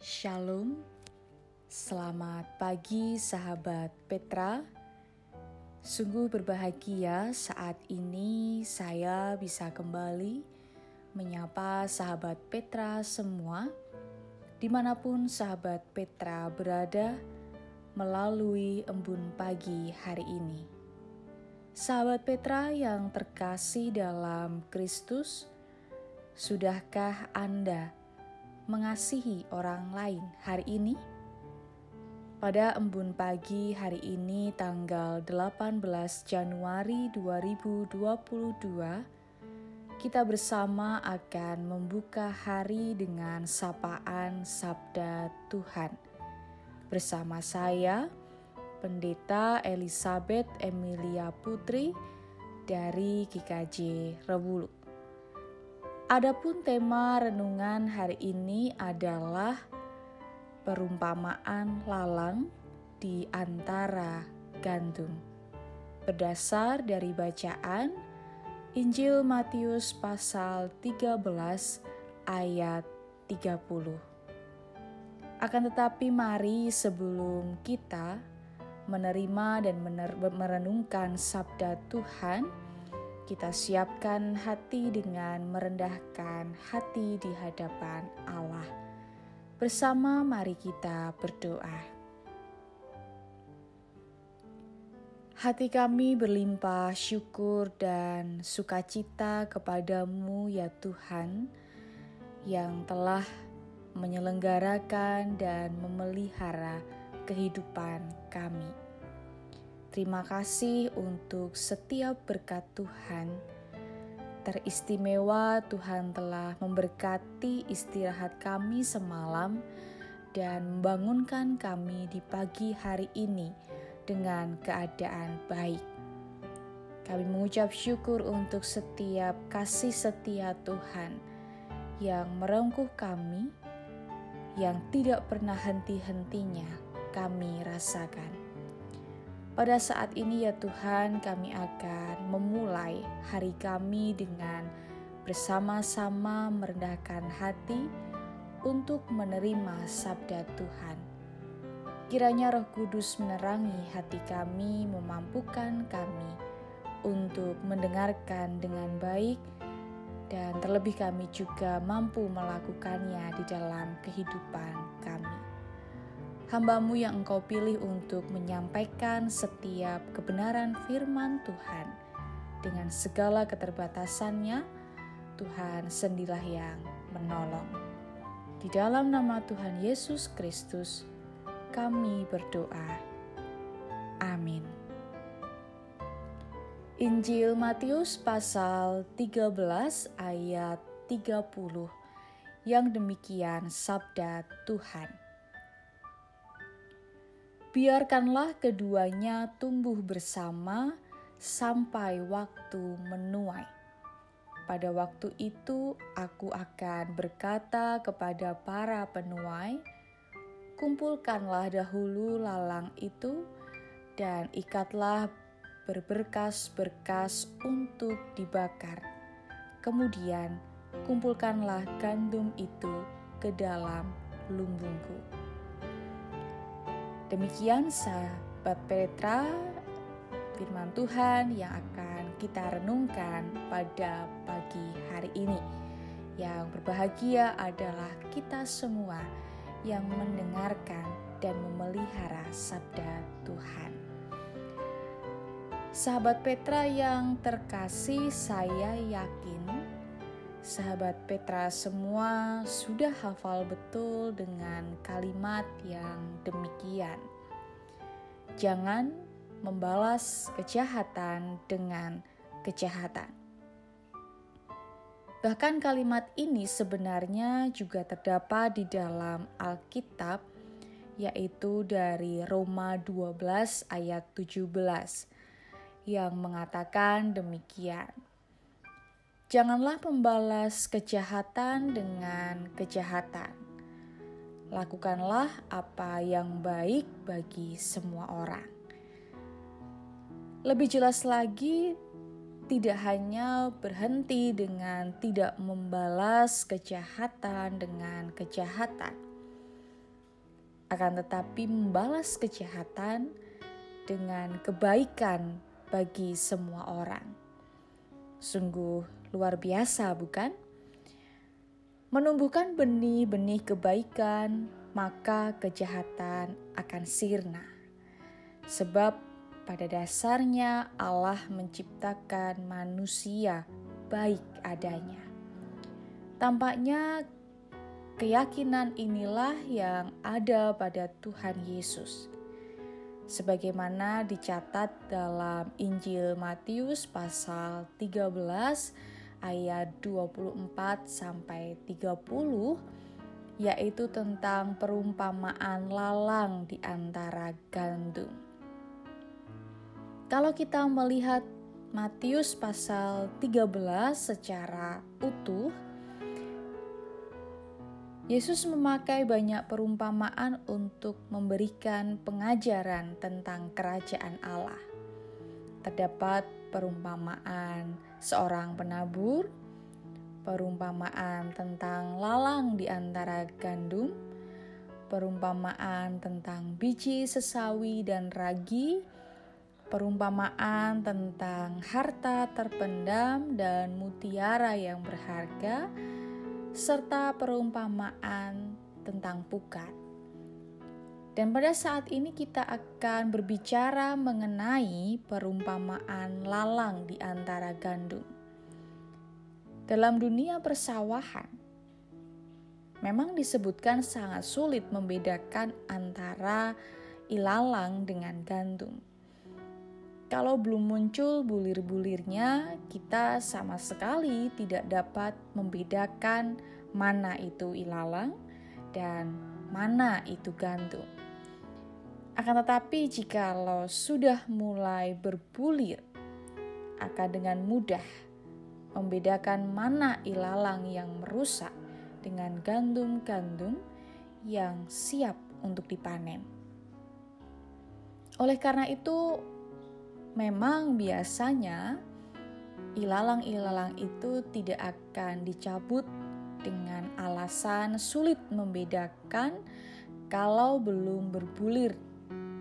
Shalom, selamat pagi sahabat Petra. Sungguh berbahagia saat ini saya bisa kembali menyapa sahabat Petra semua, di mana pun sahabat Petra berada melalui embun pagi hari ini. Sahabat Petra yang terkasih dalam Kristus, sudahkah Anda? Mengasihi orang lain hari ini? Pada embun pagi hari ini tanggal 18 Januari 2022, kita bersama akan membuka hari dengan sapaan Sabda Tuhan. Bersama saya, Pendeta Elizabeth Emilia Putri dari GKJ Rewulu. Adapun tema renungan hari ini adalah perumpamaan lalang di antara gandum. Berdasar dari bacaan Injil Matius pasal 13 ayat 30. Akan tetapi mari sebelum kita menerima dan merenungkan sabda Tuhan, kita siapkan hati dengan merendahkan hati di hadapan Allah. Bersama, mari kita berdoa. Hati kami berlimpah syukur dan sukacita kepadamu, ya Tuhan, yang telah menyelenggarakan dan memelihara kehidupan kami. Terima kasih untuk setiap berkat Tuhan. Teristimewa Tuhan telah memberkati istirahat kami semalam dan membangunkan kami di pagi hari ini dengan keadaan baik. Kami mengucap syukur untuk setiap kasih setia Tuhan yang merengkuh kami, yang tidak pernah henti-hentinya kami rasakan. Pada saat ini ya Tuhan kami akan memulai hari kami dengan bersama-sama merendahkan hati untuk menerima sabda Tuhan. Kiranya Roh Kudus menerangi hati kami, memampukan kami untuk mendengarkan dengan baik dan terlebih kami juga mampu melakukannya di dalam kehidupan kami hambamu yang engkau pilih untuk menyampaikan setiap kebenaran firman Tuhan. Dengan segala keterbatasannya, Tuhan sendilah yang menolong. Di dalam nama Tuhan Yesus Kristus, kami berdoa. Amin. Injil Matius pasal 13 ayat 30 yang demikian sabda Tuhan. Biarkanlah keduanya tumbuh bersama sampai waktu menuai. Pada waktu itu, aku akan berkata kepada para penuai, "Kumpulkanlah dahulu lalang itu dan ikatlah berberkas-berkas untuk dibakar. Kemudian, kumpulkanlah gandum itu ke dalam lumbungku." Demikian sahabat Petra, firman Tuhan yang akan kita renungkan pada pagi hari ini. Yang berbahagia adalah kita semua yang mendengarkan dan memelihara sabda Tuhan. Sahabat Petra yang terkasih, saya yakin sahabat Petra semua sudah hafal betul dengan kalimat yang demikian. Jangan membalas kejahatan dengan kejahatan. Bahkan kalimat ini sebenarnya juga terdapat di dalam Alkitab yaitu dari Roma 12 ayat 17 yang mengatakan demikian. Janganlah membalas kejahatan dengan kejahatan. Lakukanlah apa yang baik bagi semua orang. Lebih jelas lagi, tidak hanya berhenti dengan tidak membalas kejahatan dengan kejahatan, akan tetapi membalas kejahatan dengan kebaikan bagi semua orang. Sungguh luar biasa, bukan? Menumbuhkan benih-benih kebaikan, maka kejahatan akan sirna. Sebab pada dasarnya Allah menciptakan manusia baik adanya. Tampaknya keyakinan inilah yang ada pada Tuhan Yesus. Sebagaimana dicatat dalam Injil Matius pasal 13 ayat 24 sampai 30 yaitu tentang perumpamaan lalang di antara gandum. Kalau kita melihat Matius pasal 13 secara utuh, Yesus memakai banyak perumpamaan untuk memberikan pengajaran tentang kerajaan Allah. Terdapat perumpamaan seorang penabur, perumpamaan tentang lalang di antara gandum, perumpamaan tentang biji sesawi dan ragi, perumpamaan tentang harta terpendam dan mutiara yang berharga, serta perumpamaan tentang pukat. Dan pada saat ini kita akan berbicara mengenai perumpamaan lalang di antara gandum. Dalam dunia persawahan, memang disebutkan sangat sulit membedakan antara ilalang dengan gandum kalau belum muncul bulir-bulirnya, kita sama sekali tidak dapat membedakan mana itu ilalang dan mana itu gandum. Akan tetapi, jikalau sudah mulai berbulir, akan dengan mudah membedakan mana ilalang yang merusak dengan gandum-gandum yang siap untuk dipanen. Oleh karena itu, Memang biasanya ilalang-ilalang itu tidak akan dicabut dengan alasan sulit membedakan kalau belum berbulir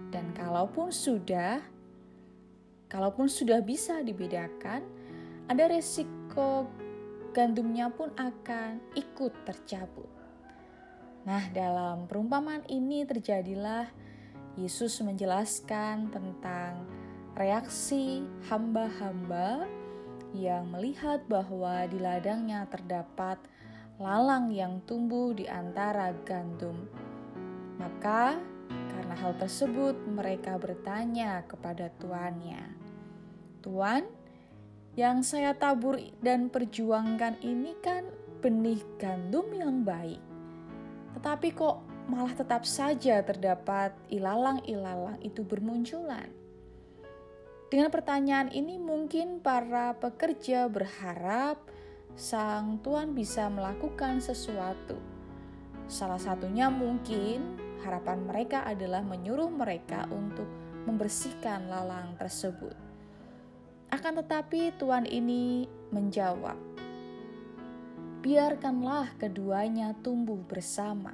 dan kalaupun sudah kalaupun sudah bisa dibedakan ada resiko gandumnya pun akan ikut tercabut. Nah, dalam perumpamaan ini terjadilah Yesus menjelaskan tentang reaksi hamba-hamba yang melihat bahwa di ladangnya terdapat lalang yang tumbuh di antara gandum. Maka, karena hal tersebut, mereka bertanya kepada tuannya, "Tuan, yang saya tabur dan perjuangkan ini kan benih gandum yang baik, tetapi kok malah tetap saja terdapat ilalang-ilalang itu bermunculan?" Dengan pertanyaan ini, mungkin para pekerja berharap sang tuan bisa melakukan sesuatu. Salah satunya mungkin harapan mereka adalah menyuruh mereka untuk membersihkan lalang tersebut. Akan tetapi, tuan ini menjawab, "Biarkanlah keduanya tumbuh bersama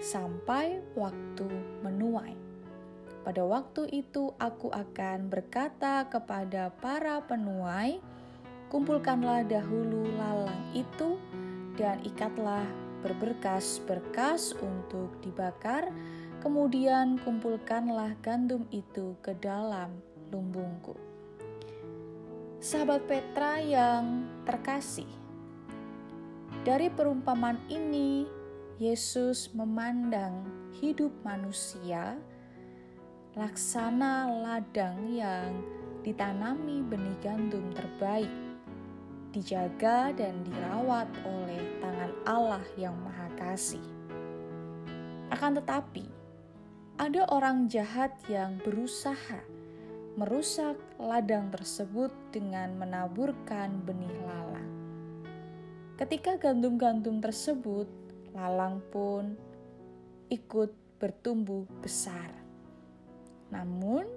sampai waktu menuai." Pada waktu itu aku akan berkata kepada para penuai, kumpulkanlah dahulu lalang itu dan ikatlah berberkas-berkas untuk dibakar, kemudian kumpulkanlah gandum itu ke dalam lumbungku. Sahabat Petra yang terkasih, dari perumpamaan ini Yesus memandang hidup manusia laksana ladang yang ditanami benih gandum terbaik, dijaga dan dirawat oleh tangan Allah yang Maha Kasih. Akan tetapi, ada orang jahat yang berusaha merusak ladang tersebut dengan menaburkan benih lalang. Ketika gandum-gandum tersebut, lalang pun ikut bertumbuh besar. Namun,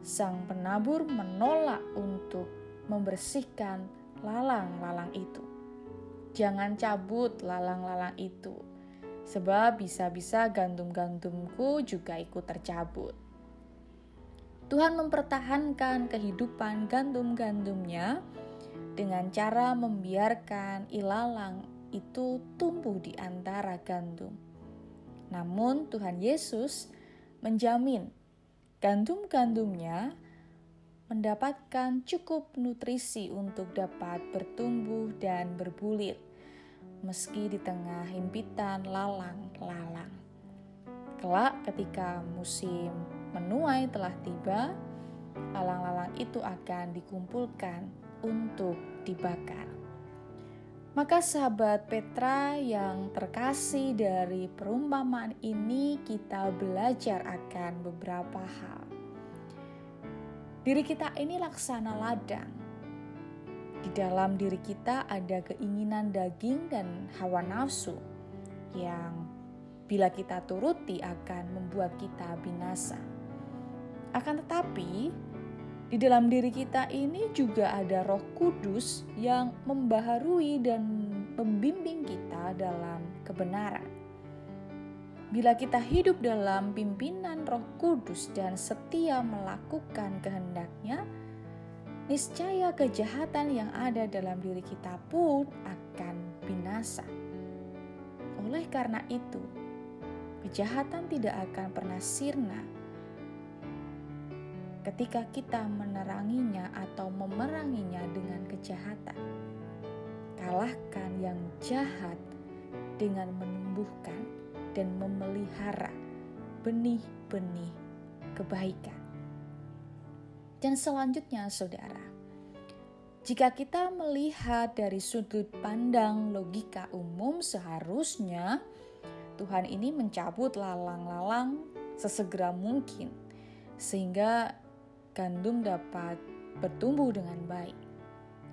sang penabur menolak untuk membersihkan lalang-lalang itu. Jangan cabut lalang-lalang itu. sebab bisa-bisa gandum-gandumku juga ikut tercabut. Tuhan mempertahankan kehidupan gandum-gandumnya dengan cara membiarkan ilalang itu tumbuh di antara gandum. Namun Tuhan Yesus menjamin gandum-gandumnya mendapatkan cukup nutrisi untuk dapat bertumbuh dan berbulir meski di tengah himpitan lalang-lalang. Kelak ketika musim menuai telah tiba, lalang-lalang itu akan dikumpulkan untuk dibakar. Maka sahabat Petra yang terkasih dari perumpamaan ini kita belajar akan beberapa hal. Diri kita ini laksana ladang. Di dalam diri kita ada keinginan daging dan hawa nafsu yang bila kita turuti akan membuat kita binasa. Akan tetapi, di dalam diri kita ini juga ada Roh Kudus yang membaharui dan membimbing kita dalam kebenaran. Bila kita hidup dalam pimpinan Roh Kudus dan setia melakukan kehendaknya, niscaya kejahatan yang ada dalam diri kita pun akan binasa. Oleh karena itu, kejahatan tidak akan pernah sirna ketika kita meneranginya atau memeranginya dengan kejahatan. Kalahkan yang jahat dengan menumbuhkan dan memelihara benih-benih kebaikan. Dan selanjutnya, saudara, jika kita melihat dari sudut pandang logika umum, seharusnya Tuhan ini mencabut lalang-lalang sesegera mungkin, sehingga gandum dapat bertumbuh dengan baik.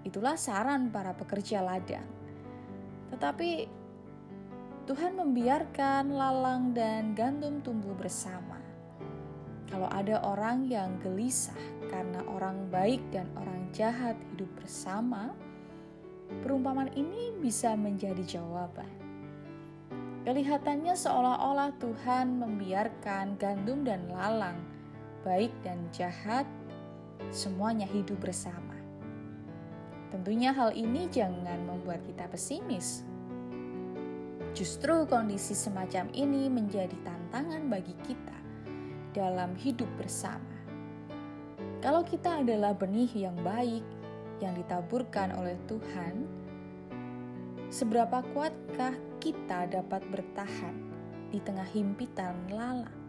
Itulah saran para pekerja ladang. Tetapi Tuhan membiarkan lalang dan gandum tumbuh bersama. Kalau ada orang yang gelisah karena orang baik dan orang jahat hidup bersama, perumpamaan ini bisa menjadi jawaban. Kelihatannya seolah-olah Tuhan membiarkan gandum dan lalang baik dan jahat, semuanya hidup bersama. Tentunya hal ini jangan membuat kita pesimis. Justru kondisi semacam ini menjadi tantangan bagi kita dalam hidup bersama. Kalau kita adalah benih yang baik yang ditaburkan oleh Tuhan, seberapa kuatkah kita dapat bertahan di tengah himpitan lalat?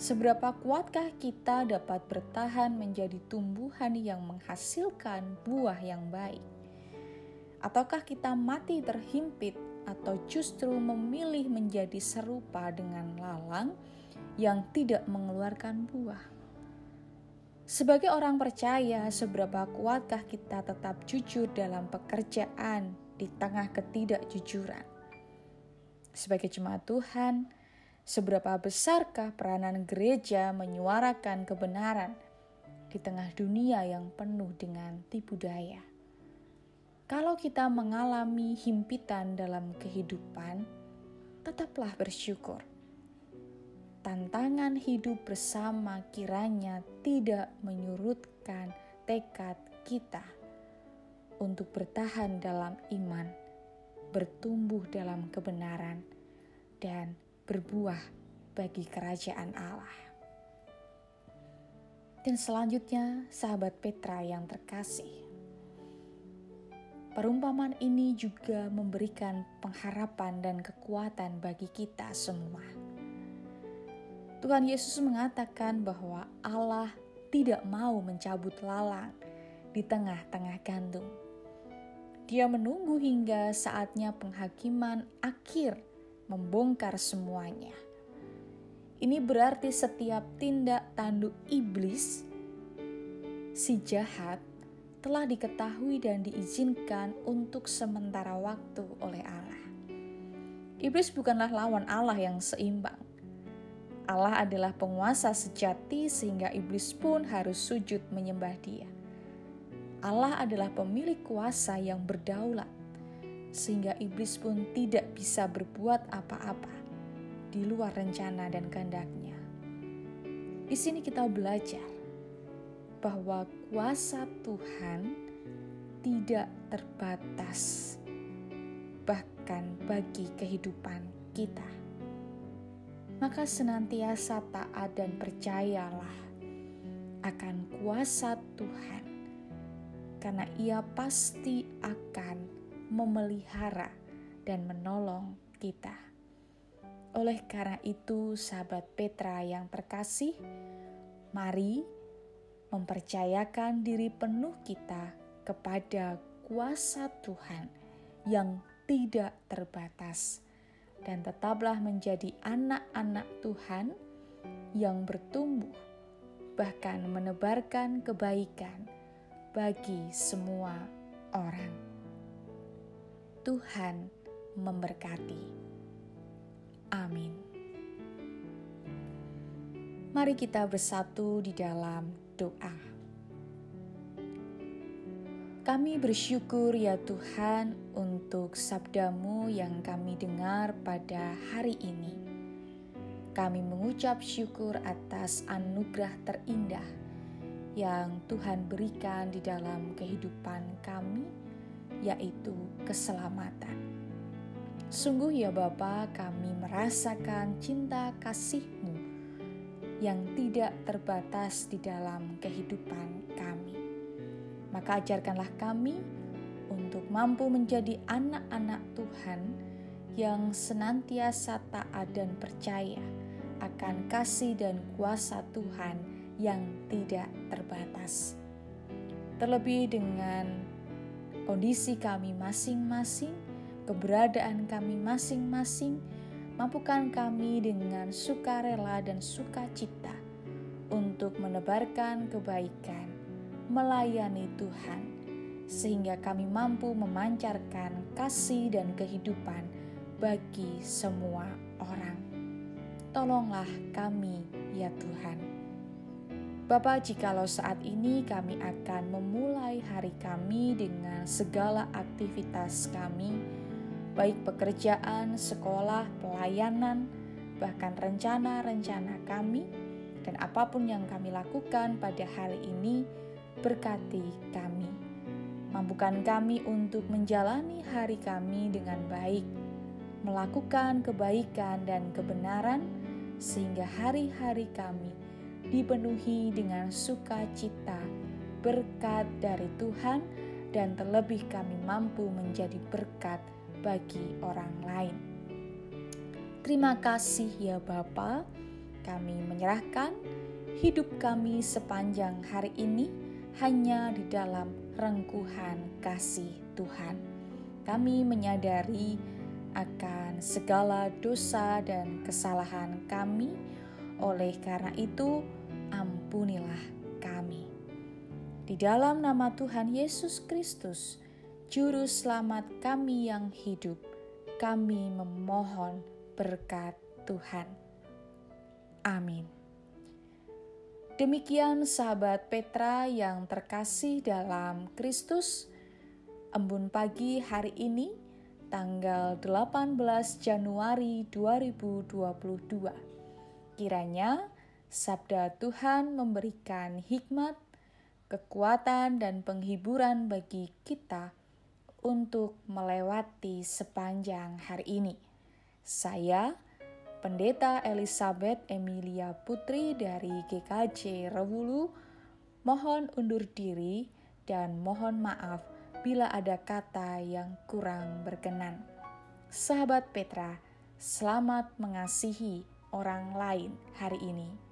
Seberapa kuatkah kita dapat bertahan menjadi tumbuhan yang menghasilkan buah yang baik? Ataukah kita mati terhimpit atau justru memilih menjadi serupa dengan lalang yang tidak mengeluarkan buah? Sebagai orang percaya, seberapa kuatkah kita tetap jujur dalam pekerjaan di tengah ketidakjujuran? Sebagai jemaat Tuhan, Seberapa besarkah peranan gereja menyuarakan kebenaran di tengah dunia yang penuh dengan tipu daya? Kalau kita mengalami himpitan dalam kehidupan, tetaplah bersyukur. Tantangan hidup bersama kiranya tidak menyurutkan tekad kita untuk bertahan dalam iman, bertumbuh dalam kebenaran, dan berbuah bagi kerajaan Allah. Dan selanjutnya, sahabat Petra yang terkasih, perumpamaan ini juga memberikan pengharapan dan kekuatan bagi kita semua. Tuhan Yesus mengatakan bahwa Allah tidak mau mencabut lalang di tengah-tengah gandum. Dia menunggu hingga saatnya penghakiman akhir membongkar semuanya. Ini berarti setiap tindak tanduk iblis, si jahat, telah diketahui dan diizinkan untuk sementara waktu oleh Allah. Iblis bukanlah lawan Allah yang seimbang. Allah adalah penguasa sejati sehingga iblis pun harus sujud menyembah dia. Allah adalah pemilik kuasa yang berdaulat sehingga iblis pun tidak bisa berbuat apa-apa di luar rencana dan kehendaknya. Di sini kita belajar bahwa kuasa Tuhan tidak terbatas, bahkan bagi kehidupan kita. Maka senantiasa taat dan percayalah akan kuasa Tuhan, karena Ia pasti akan memelihara dan menolong kita. Oleh karena itu, sahabat Petra yang terkasih, mari mempercayakan diri penuh kita kepada kuasa Tuhan yang tidak terbatas, dan tetaplah menjadi anak-anak Tuhan yang bertumbuh, bahkan menebarkan kebaikan bagi semua orang. Tuhan memberkati. Amin. Mari kita bersatu di dalam doa. Kami bersyukur ya Tuhan untuk sabdamu yang kami dengar pada hari ini. Kami mengucap syukur atas anugerah terindah yang Tuhan berikan di dalam kehidupan kami, yaitu keselamatan. Sungguh ya Bapa, kami merasakan cinta kasih-Mu yang tidak terbatas di dalam kehidupan kami. Maka ajarkanlah kami untuk mampu menjadi anak-anak Tuhan yang senantiasa taat dan percaya akan kasih dan kuasa Tuhan yang tidak terbatas. Terlebih dengan kondisi kami masing-masing, keberadaan kami masing-masing, mampukan kami dengan sukarela dan sukacita untuk menebarkan kebaikan, melayani Tuhan, sehingga kami mampu memancarkan kasih dan kehidupan bagi semua orang. Tolonglah kami, ya Tuhan. Bapak, jikalau saat ini kami akan memulai hari kami dengan segala aktivitas kami, baik pekerjaan, sekolah, pelayanan, bahkan rencana-rencana kami, dan apa pun yang kami lakukan pada hari ini, berkati kami. Mampukan kami untuk menjalani hari kami dengan baik, melakukan kebaikan dan kebenaran, sehingga hari-hari kami dipenuhi dengan sukacita, berkat dari Tuhan, dan terlebih kami mampu menjadi berkat bagi orang lain. Terima kasih ya Bapa, kami menyerahkan hidup kami sepanjang hari ini hanya di dalam rengkuhan kasih Tuhan. Kami menyadari akan segala dosa dan kesalahan kami. Oleh karena itu, ampunilah kami. Di dalam nama Tuhan Yesus Kristus, Juru Selamat kami yang hidup, kami memohon berkat Tuhan. Amin. Demikian sahabat Petra yang terkasih dalam Kristus, embun pagi hari ini, tanggal 18 Januari 2022. Kiranya sabda Tuhan memberikan hikmat, kekuatan, dan penghiburan bagi kita untuk melewati sepanjang hari ini. Saya, Pendeta Elizabeth Emilia Putri dari GKJ Rewulu, mohon undur diri dan mohon maaf bila ada kata yang kurang berkenan. Sahabat Petra, selamat mengasihi orang lain hari ini.